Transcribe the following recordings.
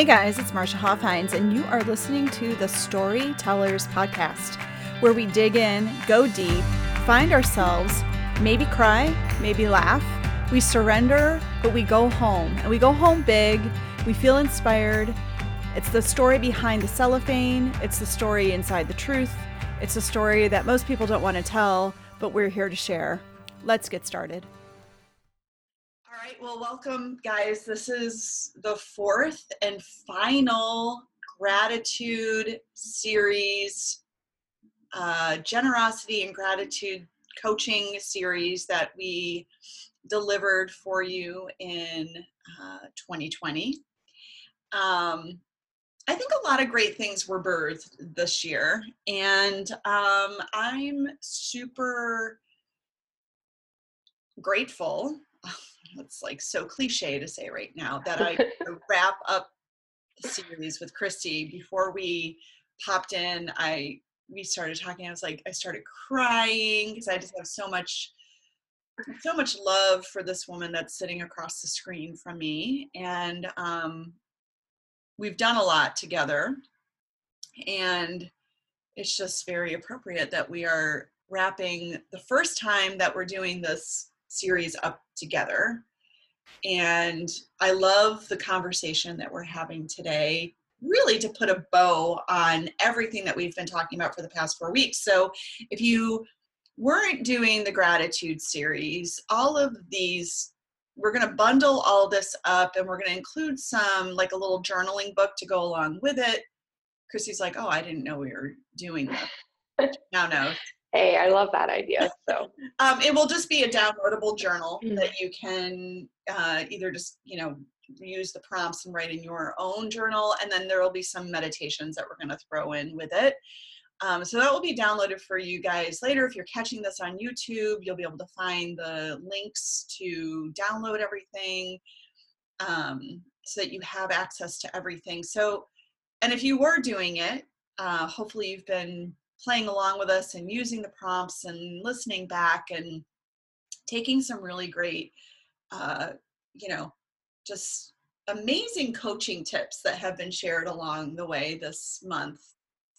Hey guys, it's Marsha Hoffhines, and you are listening to the Storytellers Podcast, where we dig in, go deep, find ourselves, maybe cry, maybe laugh. We surrender, but we go home, and we go home big. We feel inspired. It's the story behind the cellophane, it's the story inside the truth. It's a story that most people don't want to tell, but we're here to share. Let's get started. Right, well, welcome, guys. This is the fourth and final gratitude series, uh, generosity and gratitude coaching series that we delivered for you in uh, 2020. Um, I think a lot of great things were birthed this year, and um, I'm super grateful. It's like so cliche to say right now that I wrap up the series with Kristi. Before we popped in, I we started talking. I was like, I started crying because I just have so much so much love for this woman that's sitting across the screen from me and um, we've done a lot together and it's just very appropriate that we are wrapping the first time that we're doing this series up together. And i love the conversation that we're having today really to put a bow on everything that we've been talking about for the past four weeks. So if you weren't doing the gratitude series all of these we're going to bundle all this up and we're going to include some like a little journaling book to go along with it. Kristi's like oh i didn't know we were doing that. Now no hey i love that idea so um, it will just be a downloadable journal mm-hmm. that you can uh, either just you know use the prompts and write in your own journal and then there will be some meditations that we're going to throw in with it um, so that will be downloaded for you guys later. If you're catching this on YouTube, you'll be able to find the links to download everything um, so that you have access to everything. So, and if you were doing it, uh, hopefully you've been playing along with us and using the prompts and listening back and taking some really great, uh, you know, just amazing coaching tips that have been shared along the way this month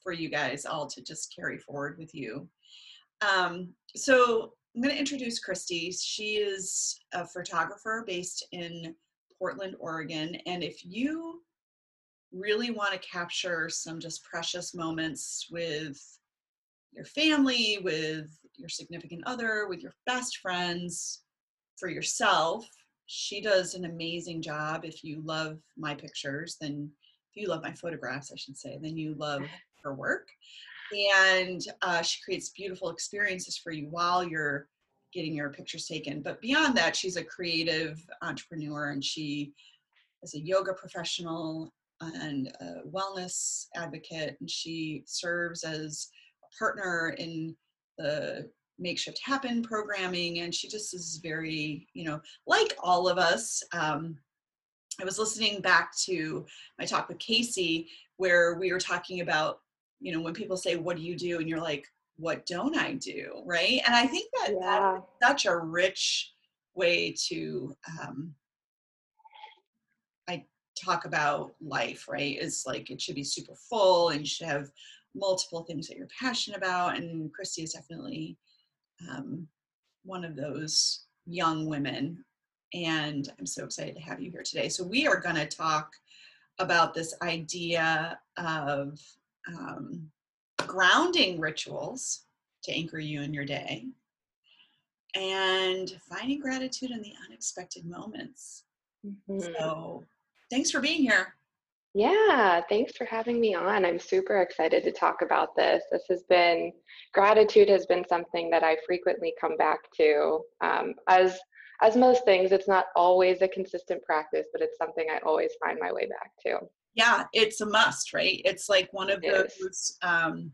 for you guys all to just carry forward with you. Um, so I'm going to introduce Kristi. She is a photographer based in Portland, Oregon. And if you really want to capture some just precious moments with your family, with your significant other, with your best friends, for yourself, she does an amazing job. If you love my pictures, then if you love my photographs, I should say, then you love her work. And uh, she creates beautiful experiences for you while you're getting your pictures taken. But beyond that, she's a creative entrepreneur and she is a yoga professional and a wellness advocate. And she serves as partner in the Makeshift Happen programming. And she just is very, you know, like all of us. Um, I was listening back to my talk with Casey where we were talking about you know when people say what do you do and you're like what don't i do right and i think that yeah. that's such a rich way to um i talk about life right is like it should be super full and you should have multiple things that you're passionate about and kristi is definitely um, one of those young women and i'm so excited to have you here today so we are going to talk about this idea of um, grounding rituals to anchor you in your day and finding gratitude in the unexpected moments. Mm-hmm. So, thanks for being here. Yeah, thanks for having me on. I'm super excited to talk about this. This has been, gratitude has been something that I frequently come back to. Um, as as most things, it's not always a consistent practice, but it's something I always find my way back to yeah it's a must right it's like one of it those um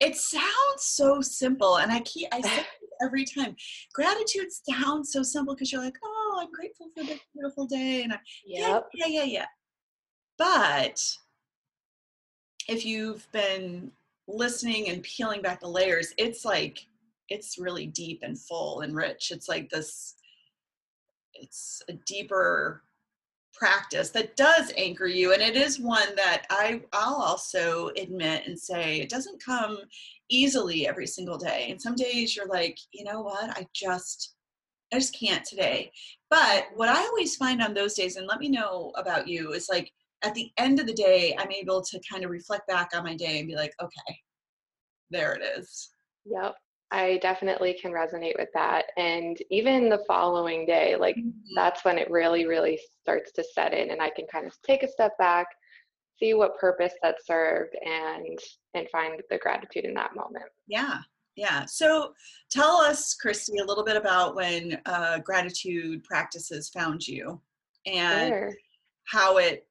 it sounds so simple and i keep i say every time gratitude sounds so simple because you're like oh i'm grateful for this beautiful day and I, yep. yeah yeah yeah yeah but if you've been listening and peeling back the layers it's like it's really deep and full and rich. It's like this it's a deeper practice that does anchor you and it is one that I I'll also admit and say it doesn't come easily every single day and some days you're like you know what? I just I just can't today. But what I always find on those days and let me know about you is like at the end of the day I'm able to kind of reflect back on my day and be like okay there it is yep I definitely can resonate with that. And even the following day, like mm-hmm. that's when it really, really starts to set in and I can kind of take a step back, see what purpose that served and and find the gratitude in that moment. Yeah. Yeah. So tell us, Kristi, a little bit about when uh, gratitude practices found you and sure. how it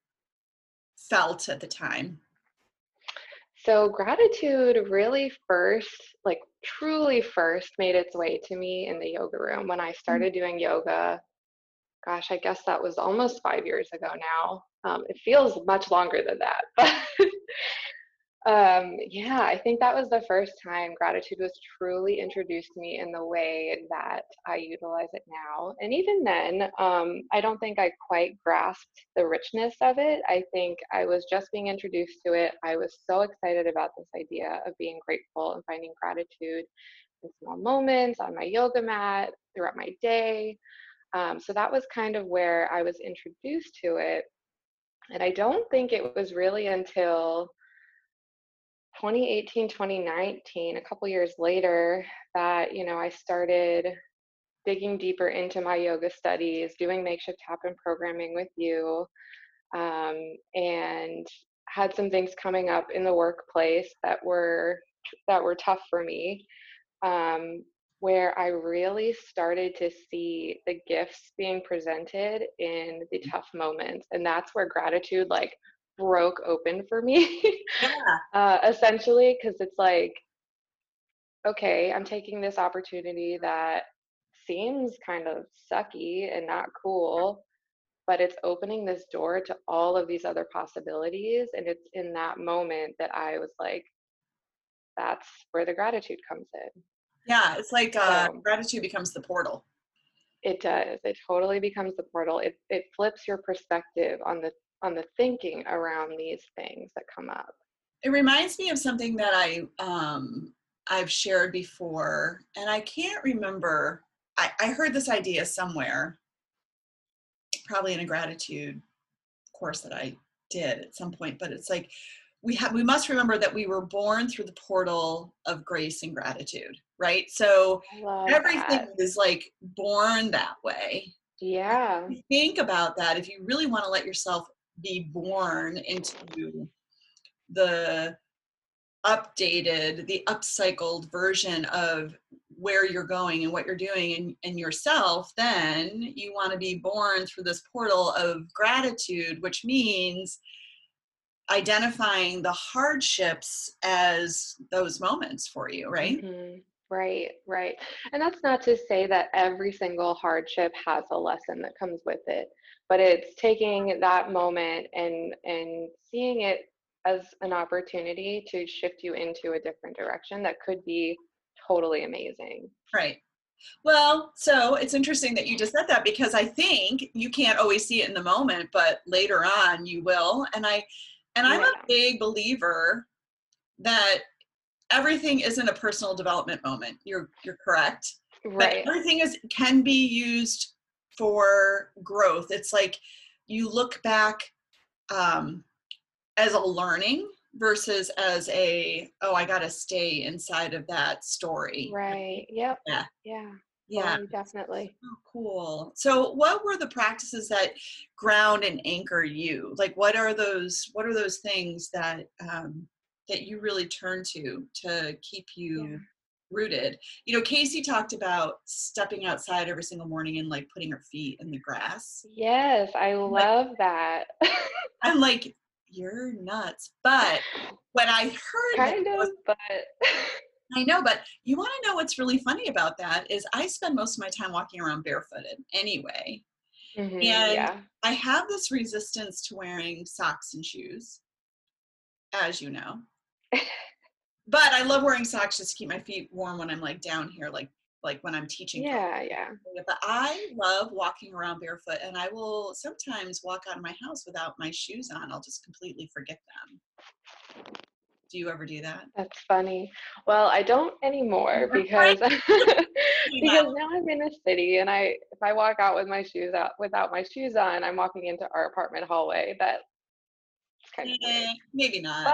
felt at the time. So gratitude really first, like truly first made its way to me in the yoga room when I mm. started doing yoga. Gosh, I guess that was almost five years ago now. Um, it feels much longer than that, but um, yeah, I think that was the first time gratitude was truly introduced to me in the way that I utilize it now. And even then, um, I don't think I quite grasped the richness of it. I think I was just being introduced to it. I was so excited about this idea of being grateful and finding gratitude in small moments on my yoga mat throughout my day. Um, so that was kind of where I was introduced to it. And I don't think it was really until 2018 2019 a couple years later that you know i started digging deeper into my yoga studies doing makeshift happen programming with you um, and had some things coming up in the workplace that were that were tough for me um, where i really started to see the gifts being presented in the mm. tough moments and that's where gratitude like broke open for me. Yeah. uh, essentially because it's like okay i'm taking this opportunity that seems kind of sucky and not cool but it's opening this door to all of these other possibilities and it's in that moment that i was like that's where the gratitude comes in. Yeah it's like uh, um, gratitude becomes the portal. It does. It totally becomes the portal. It, it flips your perspective on the on the thinking around these things that come up. It reminds me of something that I um, I've shared before, and I can't remember. I, I heard this idea somewhere, probably in a gratitude course that I did at some point. But it's like we have we must remember that we were born through the portal of grace and gratitude, right? So everything that. is like born that way. Yeah. Think about that. If you really want to let yourself be born into the updated, the upcycled version of where you're going and what you're doing and, and yourself, then you want to be born through this portal of gratitude, which means identifying the hardships as those moments for you, right? Mm-hmm. Right, right. And that's not to say that every single hardship has a lesson that comes with it but it's taking that moment and and seeing it as an opportunity to shift you into a different direction that could be totally amazing. Right. Well, so it's interesting that you just said that because I think you can't always see it in the moment, but later on you will. And I and I'm yeah. a big believer that everything isn't a personal development moment. You're you're correct. Right. But everything is can be used for growth. It's like you look back um, as a learning versus as a oh I got to stay inside of that story. Right. Yep. Yeah. Yeah. Yeah, um, definitely. Cool. So, what were the practices that ground and anchor you? Like, what are those? What are those things that um, that you really turn to to keep you yeah rooted. You know, Casey talked about stepping outside every single morning and like putting her feet in the grass. Yes, I love like, that. I'm like, you're nuts. But when I heard kind of, but I know, but you want to know what's really funny about that is I spend most of my time walking around barefooted anyway. Mm-hmm, and yeah. I have this resistance to wearing socks and shoes, as you know but I love wearing socks just to keep my feet warm when I'm like down here, like like when I'm teaching. Yeah, yeah. But I love walking around barefoot, and I will sometimes walk out of my house without my shoes on. I'll just completely forget them. Do you ever do that? That's funny. Well, I don't anymore because because now I'm in a city and I if I walk out with my shoes out without my shoes on, I'm walking into our apartment hallway. That kind of eh, maybe not.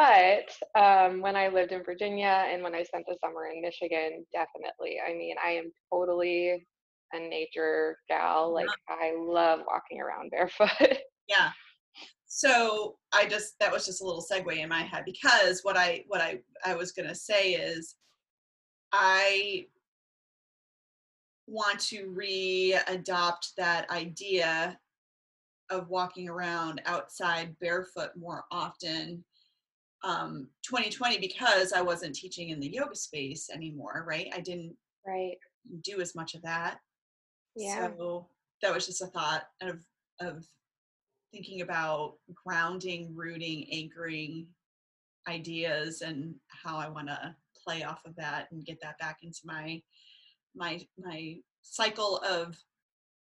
But um, when I lived in Virginia and when I spent the summer in Michigan, definitely. I mean, I am totally a nature gal. Like I love walking around barefoot. Yeah so i just that was just a little segue in my head because what i what i i was going to say is i want to re-adopt that idea of walking around outside barefoot more often um 2020 because i wasn't teaching in the yoga space anymore right? I didn't right. do as much of that. Yeah. so that was just a thought of of thinking about grounding, rooting, anchoring ideas and how I want to play off of that and get that back into my my my cycle of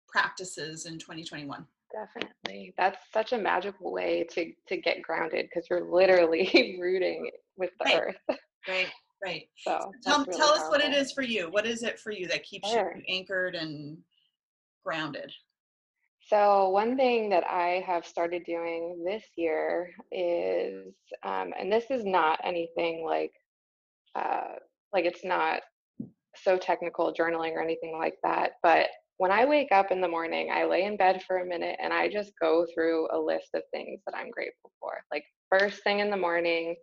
practices in 2021 definitely. That's such a magical way to to get grounded because you're literally rooting with the right. earth. Right right. So, tell, really tell us what it is for you. What is it for you that keeps sure. you anchored and grounded? So, one thing that I have started doing this year is, um, and this is not anything like, uh, like it's not so technical journaling or anything like that, but when I wake up in the morning, I lay in bed for a minute and I just go through a list of things that I'm grateful for. Like, first thing in the morning,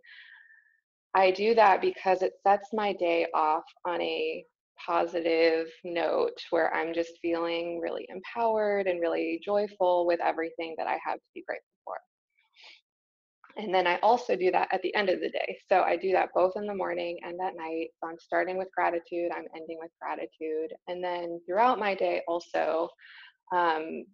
I do that because it sets my day off on a positive note where I'm just feeling really empowered and really joyful with everything that I have to be grateful for. And then I also do that at the end of the day. So I do that both in the morning and at night. So I'm starting with gratitude, I'm ending with gratitude. And then throughout my day, also, um,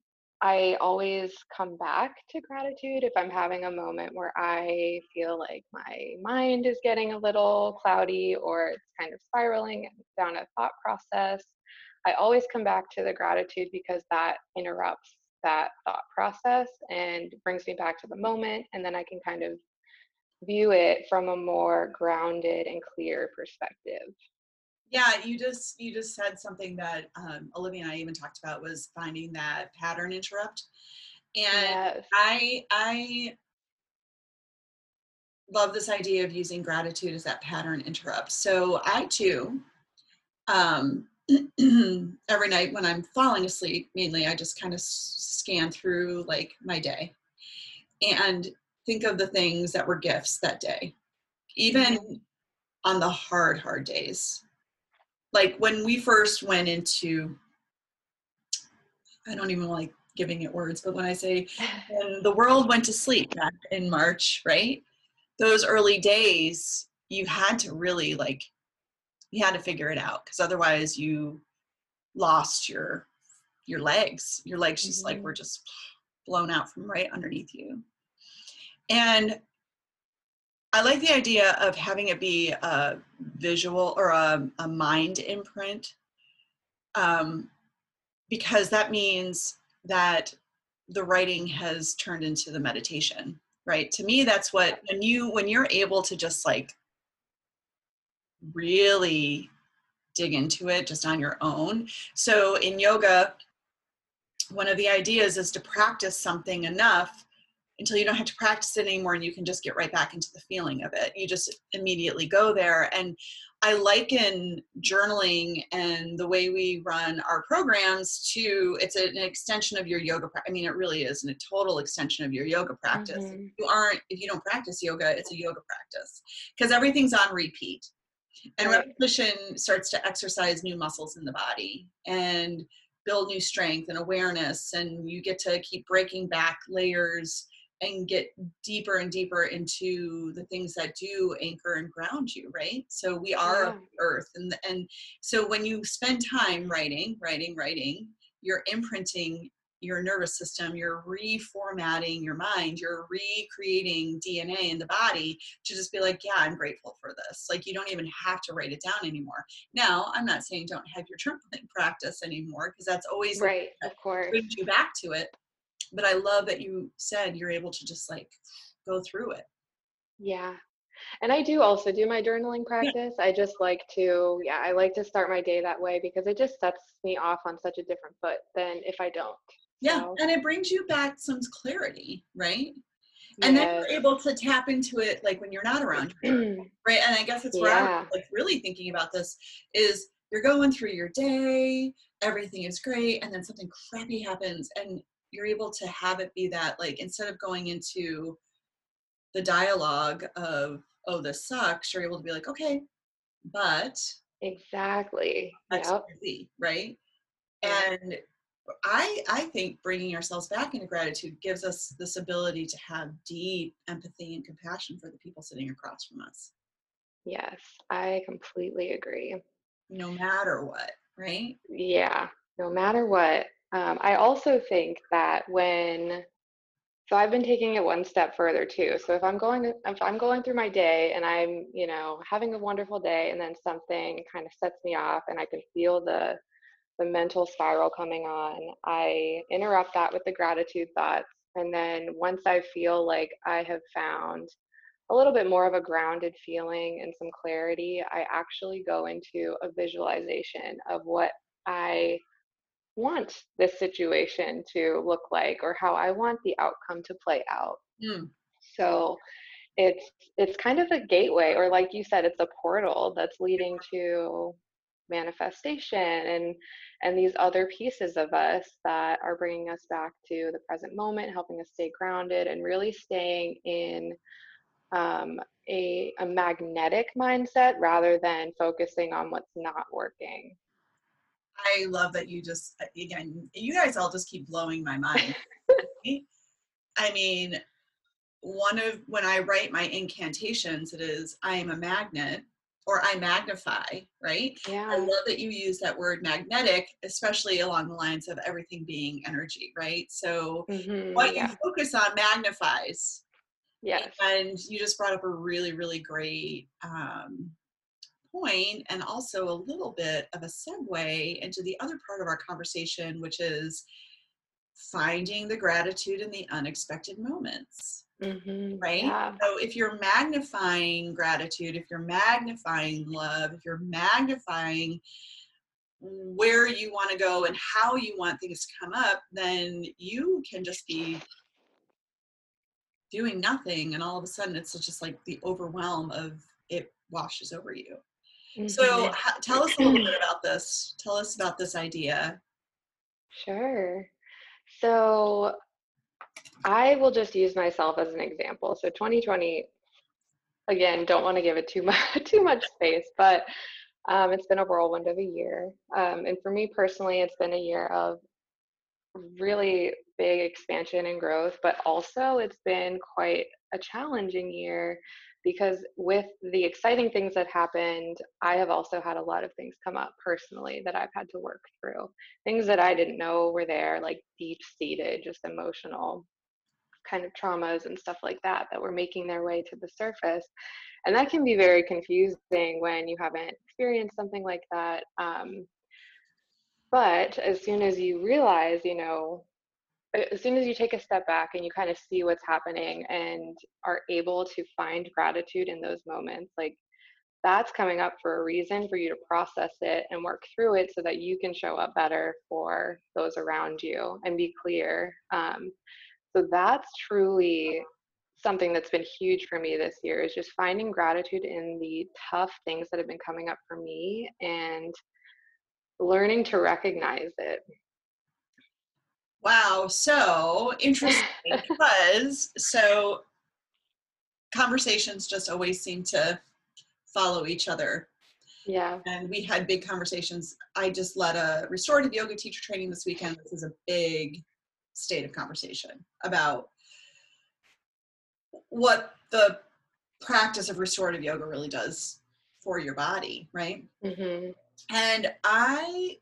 I always come back to gratitude if I'm having a moment where I feel like my mind is getting a little cloudy or it's kind of spiraling down a thought process. I always come back to the gratitude because that interrupts that thought process and brings me back to the moment. And then I can kind of view it from a more grounded and clear perspective yeah you just you just said something that um, olivia and i even talked about was finding that pattern interrupt and yes. i i love this idea of using gratitude as that pattern interrupt so i too um, every night when i'm falling asleep mainly i just kind of scan through like my day and think of the things that were gifts that day even mm-hmm. on the hard hard days like when we first went into i don't even like giving it words but when i say when the world went to sleep back in march right those early days you had to really like you had to figure it out because otherwise you lost your your legs. Your legs just mm-hmm. like were just blown out from right underneath you. And I like the idea of having it be a visual or a, a mind imprint um, because that means that the writing has turned into the meditation right? To me that's what when you when you're able to just like really dig into it just on your own so in yoga one of the ideas is to practice something enough until you don't have to practice it anymore and you can just get right back into the feeling of it. You just immediately go there. And I liken journaling and the way we run our programs to it's an extension of your yoga. I mean, it really is a total extension of your yoga practice. Mm-hmm. you aren't, if you don't practice yoga, it's a yoga practice because everything's on repeat. And right. repetition starts to exercise new muscles in the body and build new strength and awareness. And you get to keep breaking back layers and get deeper and deeper into the things that do anchor and ground you right so we are yeah. earth and and so when you spend time writing writing writing you're imprinting your nervous system, you're reformatting your mind, you're recreating DNA in the body to just be like, yeah, I'm grateful for this. Like you don't even have to write it down anymore. Now, I'm not saying don't have your journaling practice anymore because that's always right, of course, brings you back to it. But I love that you said you're able to just like go through it. Yeah, and I do also do my journaling practice. I just like to, yeah, I like to start my day that way because it just sets me off on such a different foot than if I don't. Yeah, so. and it brings you back some clarity, right? And yes. then you're able to tap into it like when you're not around, right? And I guess it's where yeah. I'm like really thinking about this is you're going through your day, everything is great, and then something crappy happens, and you're able to have it be that like instead of going into the dialogue of oh this sucks you're able to be like okay but exactly yep. right and i i think bringing ourselves back into gratitude gives us this ability to have deep empathy and compassion for the people sitting across from us. Yes i completely agree. No matter what right? Yeah no matter what. Um, i also think that when so I've been taking it one step further too. So if I'm going if I'm going through my day and I'm, you know, having a wonderful day and then something kind of sets me off and I can feel the the mental spiral coming on, I interrupt that with the gratitude thoughts and then once I feel like I have found a little bit more of a grounded feeling and some clarity, I actually go into a visualization of what I want this situation to look like or how I want the outcome to play out. Mm. So it's it's kind of a gateway or like you said it's a portal that's leading to manifestation and and these other pieces of us that are bringing us back to the present moment helping us stay grounded and really staying in um, a, a magnetic mindset rather than focusing on what's not working I love that you just again, you guys all just keep blowing my mind. I mean, one of when I write my incantations, it is I am a magnet or I magnify, right? Yeah. I love that you use that word magnetic, especially along the lines of everything being energy, right? So mm-hmm, what yeah. you focus on magnifies. Yes. And you just brought up a really, really great um, point and also a little bit of a segue into the other part of our conversation, which is finding the gratitude in the unexpected moments. Mm-hmm. Right? Yeah. So if you're magnifying gratitude, if you're magnifying love, if you're magnifying where you want to go and how you want things to come up, then you can just be doing nothing and all of a sudden it's just like the overwhelm of it washes over you. Mm-hmm. So ha- tell us a little bit about this. Tell us about this idea. Sure. So I will just use myself as an example. So 2020, again, don't want to give it too much too much space, but um, it's been a whirlwind of a year. Um, and for me personally, it's been a year of really big expansion and growth, but also it's been quite a challenging year because with the exciting things that happened, I have also had a lot of things come up personally that I've had to work through. Things that I didn't know were there, like deep seated, just emotional kind of traumas and stuff like that, that were making their way to the surface. And that can be very confusing when you haven't experienced something like that. Um, but as soon as you realize, you know, as soon as you take a step back and you kind of see what's happening and are able to find gratitude in those moments like that's coming up for a reason for you to process it and work through it so that you can show up better for those around you and be clear um, so that's truly something that's been huge for me this year is just finding gratitude in the tough things that have been coming up for me and learning to recognize it Wow, so interesting because so conversations just always seem to follow each other. Yeah. And we had big conversations. I just led a restorative yoga teacher training this weekend. This is a big state of conversation about what the practice of restorative yoga really does for your body, right? Mm-hmm. And I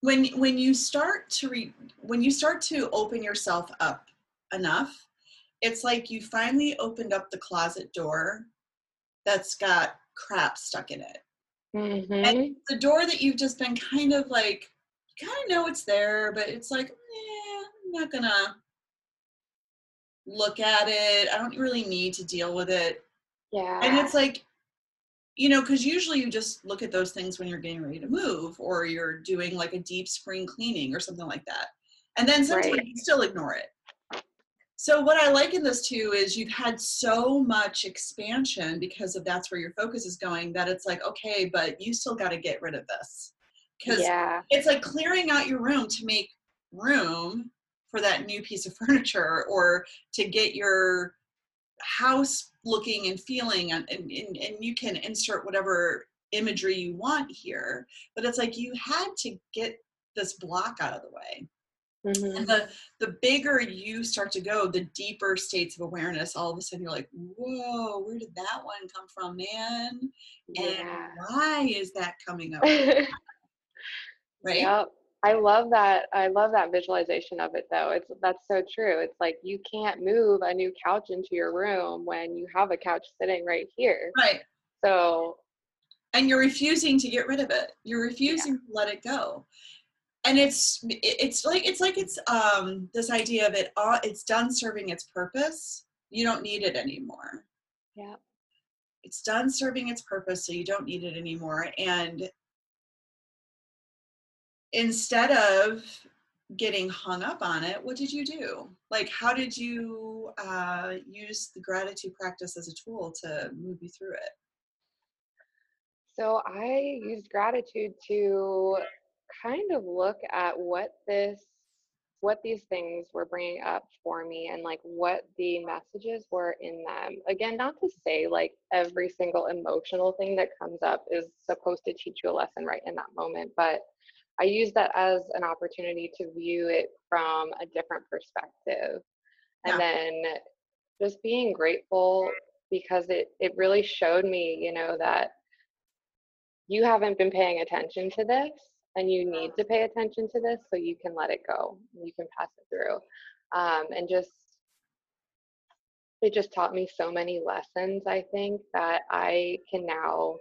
when when you start to re, when you start to open yourself up enough it's like you finally opened up the closet door that's got crap stuck in it Mm-hmm. and the door that you've just been kind of like kind of know it's there but it's like eh, i'm not gonna look at it. I don't really need to deal with it. Yeah. and it's like you know because usually you just look at those things when you're getting ready to move or you're doing like a deep spring cleaning or something like that. And then sometimes Right. you still ignore it. So what i like in this too is you've had so much expansion because of that's where your focus is going that it's like okay but you still got to get rid of this because yeah. it's like clearing out your room to make room for that new piece of furniture or to get your house looking and feeling and, and, and you can insert whatever imagery you want here but it's like you had to get this block out of the way Mhm. and the the bigger you start to go the deeper states of awareness all of a sudden you're like whoa where did that one come from man and why is that coming up right Yep. I love that. I love that visualization of it though. It's that's so true. It's like you can't move a new couch into your room when you have a couch sitting right here. right So and you're refusing to get rid of it you're refusing to let it go and it's it's like it's like it's um this idea of it all it's done serving its purpose you don't need it anymore yeah. it's done serving its purpose so you don't need it anymore and instead of getting hung up on it what did you do like how did you uh, use the gratitude practice as a tool to move you through it So I used gratitude to kind of look at what this what these things were bringing up for me and like what the messages were in them. Again, not to say like every single emotional thing that comes up is supposed to teach you a lesson right in that moment, but I use that as an opportunity to view it from a different perspective. And Yeah. then just being grateful because it it really showed me, you know, that you haven't been paying attention to this and you need to pay attention to this so you can let it go you can pass it through um, and just it just taught me so many lessons i think that i can now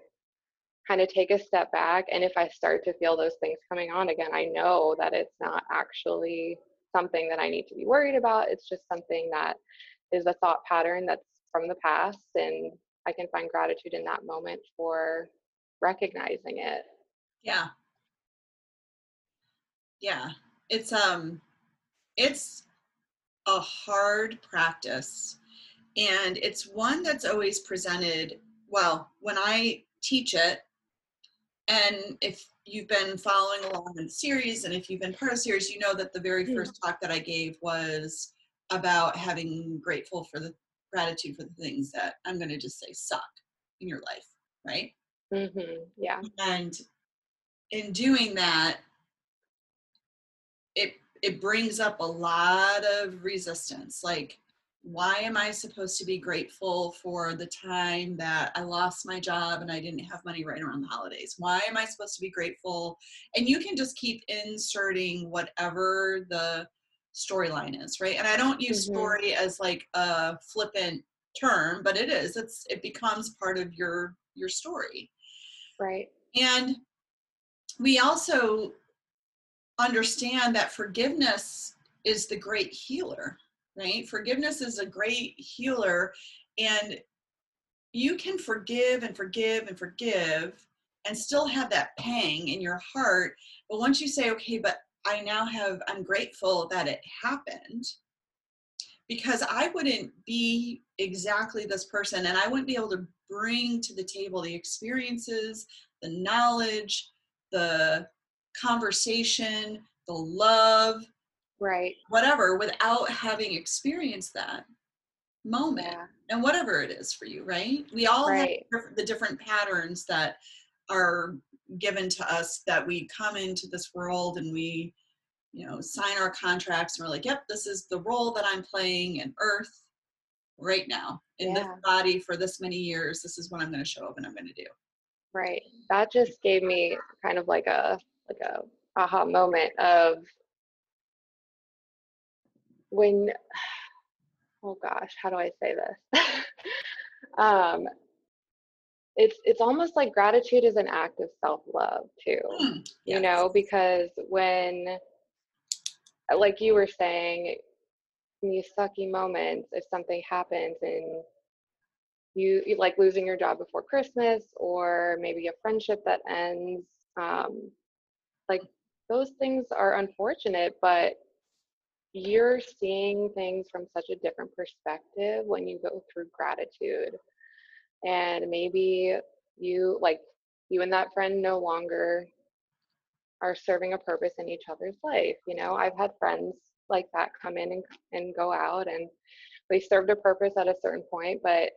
kind of take a step back and if i start to feel those things coming on again i know that it's not actually something that i need to be worried about. It's just something that is a thought pattern that's from the past and i can find gratitude in that moment for recognizing it. Yeah. Yeah. It's um it's a hard practice and it's one that's always presented well when i teach it and if you've been following along in the series and if you've been part of the series you know that the very first talk that i gave was about having grateful for the gratitude for the things that i'm going to just say suck in your life right Mm-hmm. yeah and in doing that it it brings up a lot of resistance like why am i supposed to be grateful for the time that i lost my job and i didn't have money right around the holidays? Why am i supposed to be grateful? And you can just keep inserting whatever the storyline is right? And i don't use Mhm. story as like a flippant term but it is. It's it becomes part of your your story. Right. And we also understand that forgiveness is the great healer, right? Forgiveness is a great healer. And you can forgive and forgive and forgive and still have that pang in your heart. But once you say, okay, but I now have, I'm grateful that it happened because I wouldn't be exactly this person and I wouldn't be able to bring to the table the experiences, the knowledge, the conversation, the love, right whatever, without having experienced that moment yeah and whatever it is for you, right? We all Right. have the different patterns that are given to us that we come into this world and we, you know, sign our contracts and we're like, yep, this is the role that I'm playing in Earth right now in Yeah. this body for this many years. This is what I'm going to show up and I'm going to do. right that just gave me kind of like a like a aha moment of when oh gosh how do i say this um it's it's almost like gratitude is an act of self-love too mm, yes. you know because when like you were saying in these sucky moments if something happens and you, you like losing your job before christmas or maybe a friendship that ends um like those things are unfortunate but you're seeing things from such a different perspective when you go through gratitude. And maybe you like you and that friend no longer are serving a purpose in each other's life you know? I've had friends like that come in and, and go out and they served a purpose at a certain point but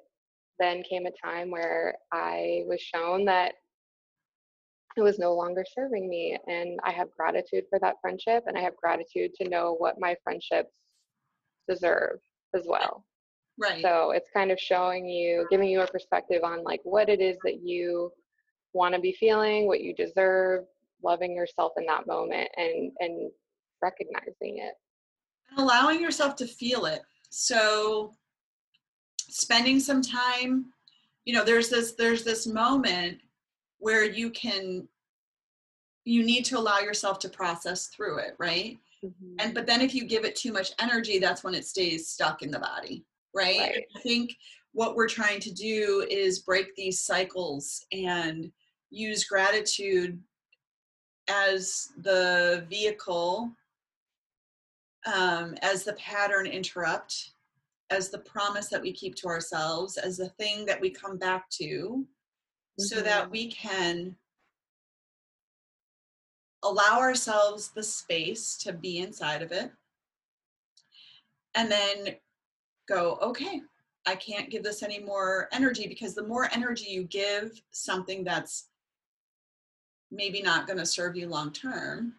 then came a time where i was shown that it was no longer serving me and i have gratitude for that friendship and i have gratitude to know what my friendships deserve as well. Right. So it's kind of showing you giving you a perspective on like what it is that you want to be feeling what you deserve loving yourself in that moment and and recognizing it. And allowing yourself to feel it. So spending some time you know there's this there's this moment where you can you need to allow yourself to process through it right mm-hmm. and but then if you give it too much energy that's when it stays stuck in the body right? right i think what we're trying to do is break these cycles and use gratitude as the vehicle um, as the pattern interrupt as the promise that we keep to ourselves as the thing that we come back to mm-hmm. so that we can allow ourselves the space to be inside of it and then go okay i can't give this any more energy because the more energy you give something that's maybe not going to serve you long term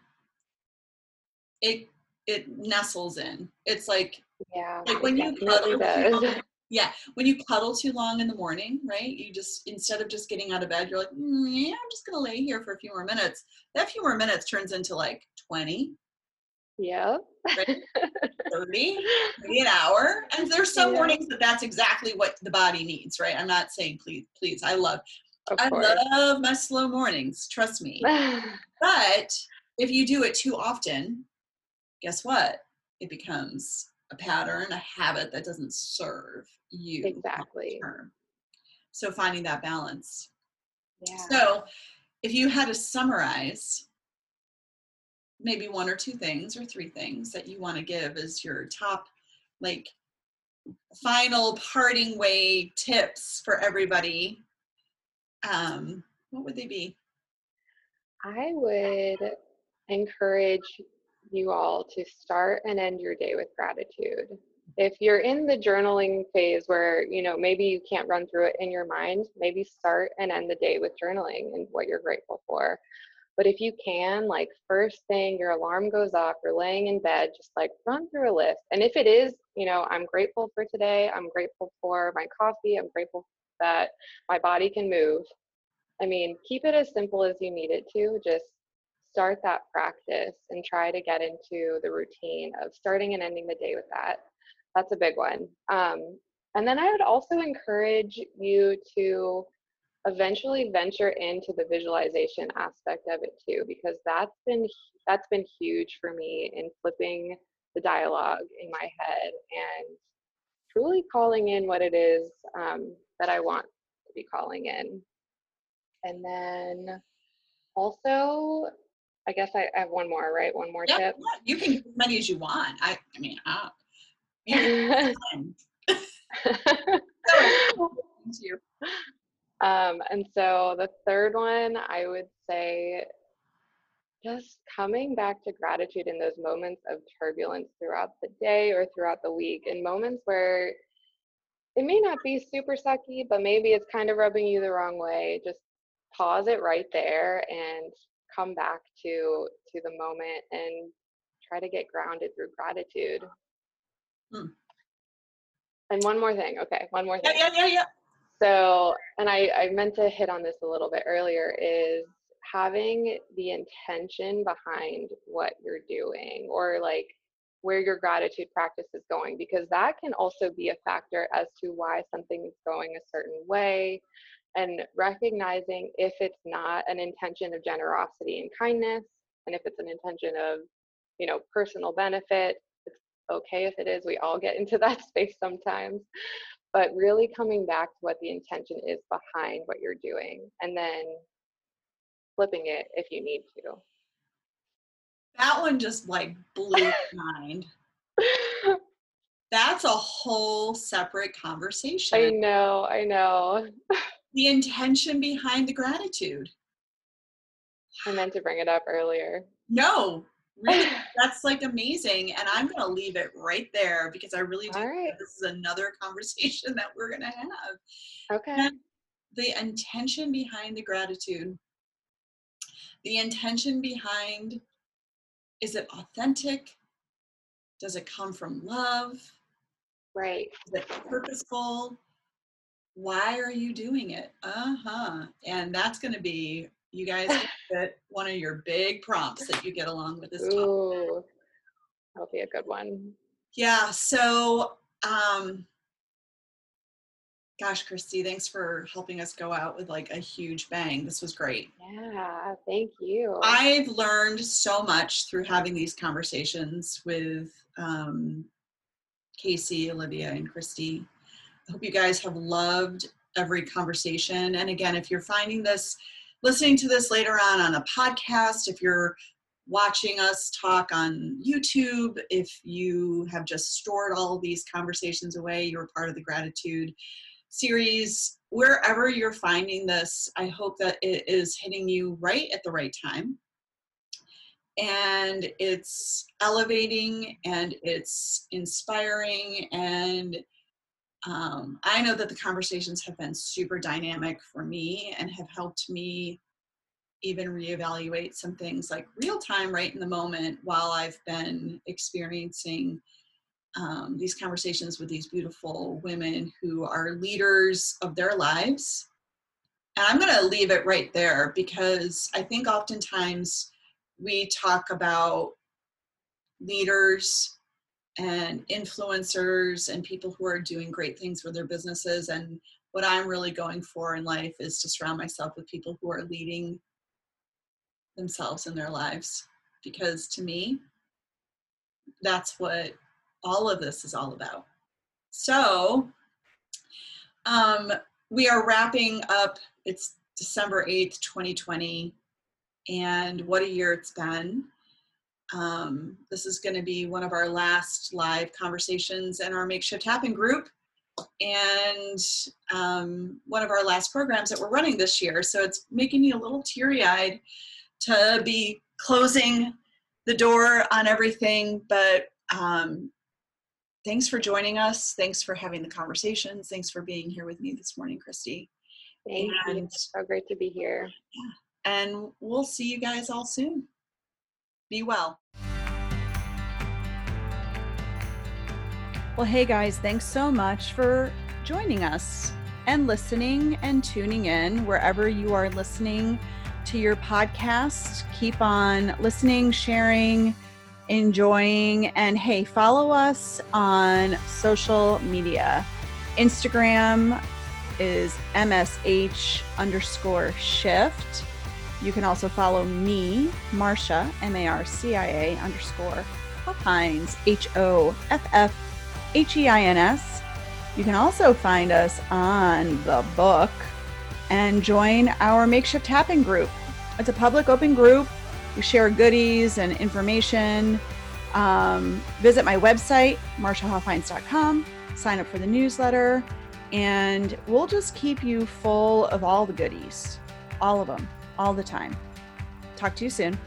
it it nestles in it's like yeah like when you cuddle yeah when you cuddle too long in the morning right you just instead of just getting out of bed you're like mm, yeah i'm just gonna lay here for a few more minutes that few more minutes turns into like 20 yeah right? 30 maybe an hour and there's some yeah. mornings that that's exactly what the body needs right i'm not saying please please i love of i course. love my slow mornings trust me but if you do it too often guess what it becomes a pattern, a habit that doesn't serve you. Exactly. So finding that balance. Yeah. So if you had to summarize maybe one or two things or three things that you want to give as your top like final parting way tips for everybody um what would they be i would encourage you all to start and end your day with gratitude. If you're in the journaling phase where, you know, maybe you can't run through it in your mind, maybe start and end the day with journaling and what you're grateful for. But if you can, like first thing your alarm goes off, you're laying in bed, just like run through a list. And if it is, you know, I'm grateful for today, I'm grateful for my coffee, I'm grateful that my body can move. I mean, keep it as simple as you need it to. Just start that practice and try to get into the routine of starting and ending the day with that. That's a big one. Um, and then I would also encourage you to eventually venture into the visualization aspect of it too, because that's been that's been huge for me in flipping the dialogue in my head and truly calling in what it is um, that I want to be calling in. And then also I guess I, I have one more, right? One more yep, tip. Yeah, you can as many as you want. I, I mean, uh, you. Um, and so the third one, I would say, just coming back to gratitude in those moments of turbulence throughout the day or throughout the week, in moments where it may not be super sucky, but maybe it's kind of rubbing you the wrong way. Just pause it right there and come back to to the moment and try to get grounded through gratitude. Hmm. And one more thing. Okay, one more thing. Yeah, yeah, yeah, yeah. So, and I, I meant to hit on this a little bit earlier is having the intention behind what you're doing or like where your gratitude practice is going because that can also be a factor as to why something is going a certain way and recognizing if it's not an intention of generosity and kindness and if it's an intention of you know personal benefit it's okay if it is we all get into that space sometimes. But really coming back to what the intention is behind what you're doing and then flipping it if you need to. That one just like blew my mind. That's a whole separate conversation. I know i know the intention behind the gratitude. I meant to bring it up earlier. No really that's like amazing and i'm going to leave it right there because i really do right. this is another conversation that we're going to have. Okay. And the intention behind the gratitude. The intention behind is it authentic? Does it come from love? Right. Is it purposeful why are you doing it uh-huh and that's going to be you guys get one of your big prompts that you get along with this Ooh, that'll be a good one. Yeah. So, um, gosh, Kristi, thanks for helping us go out with like a huge bang. This was great. Yeah, thank you. I've learned so much through having these conversations with um, Casey, Olivia, and Kristi. Hope you guys have loved every conversation. And again, if you're finding this listening to this later on on a podcast, if you're watching us talk on YouTube, if you have just stored all these conversations away, you're part of the gratitude series, wherever you're finding this, I hope that it is hitting you right at the right time. And it's elevating and it's inspiring and um, I know that the conversations have been super dynamic for me and have helped me even reevaluate some things like real time, right in the moment, while I've been experiencing um, these conversations with these beautiful women who are leaders of their lives. And I'm going to leave it right there because I think oftentimes we talk about leaders and influencers and people who are doing great things for their businesses. And what I'm really going for in life is to surround myself with people who are leading themselves in their lives. Because to me, that's what all of this is all about. So, um, we are wrapping up. It's December 8th, 2020. And what a year it's been. Um, this is going to be one of our last live conversations in our makeshift happen group and um, one of our last programs that we're running this year. So it's making me a little teary eyed to be closing the door on everything. But um, thanks for joining us. Thanks for having the conversations. Thanks for being here with me this morning, Kristi. Thank and, you. It's so great to be here. Yeah. And we'll see you guys all soon. Be well. Well, hey guys, thanks so much for joining us and listening and tuning in wherever you are listening to your podcast. Keep on listening, sharing, enjoying, and hey, follow us on social media. Instagram is MSH underscore shift. You can also follow me, Marcia, M A R C I A underscore Hoffheins, H O F F H E I N S. You can also find us on the book and join our makeshift happen group. It's a public open group. We share goodies and information. Um, visit my website, marciahoffheins.com, sign up for the newsletter, and we'll just keep you full of all the goodies, all of them all the time. Talk to you soon.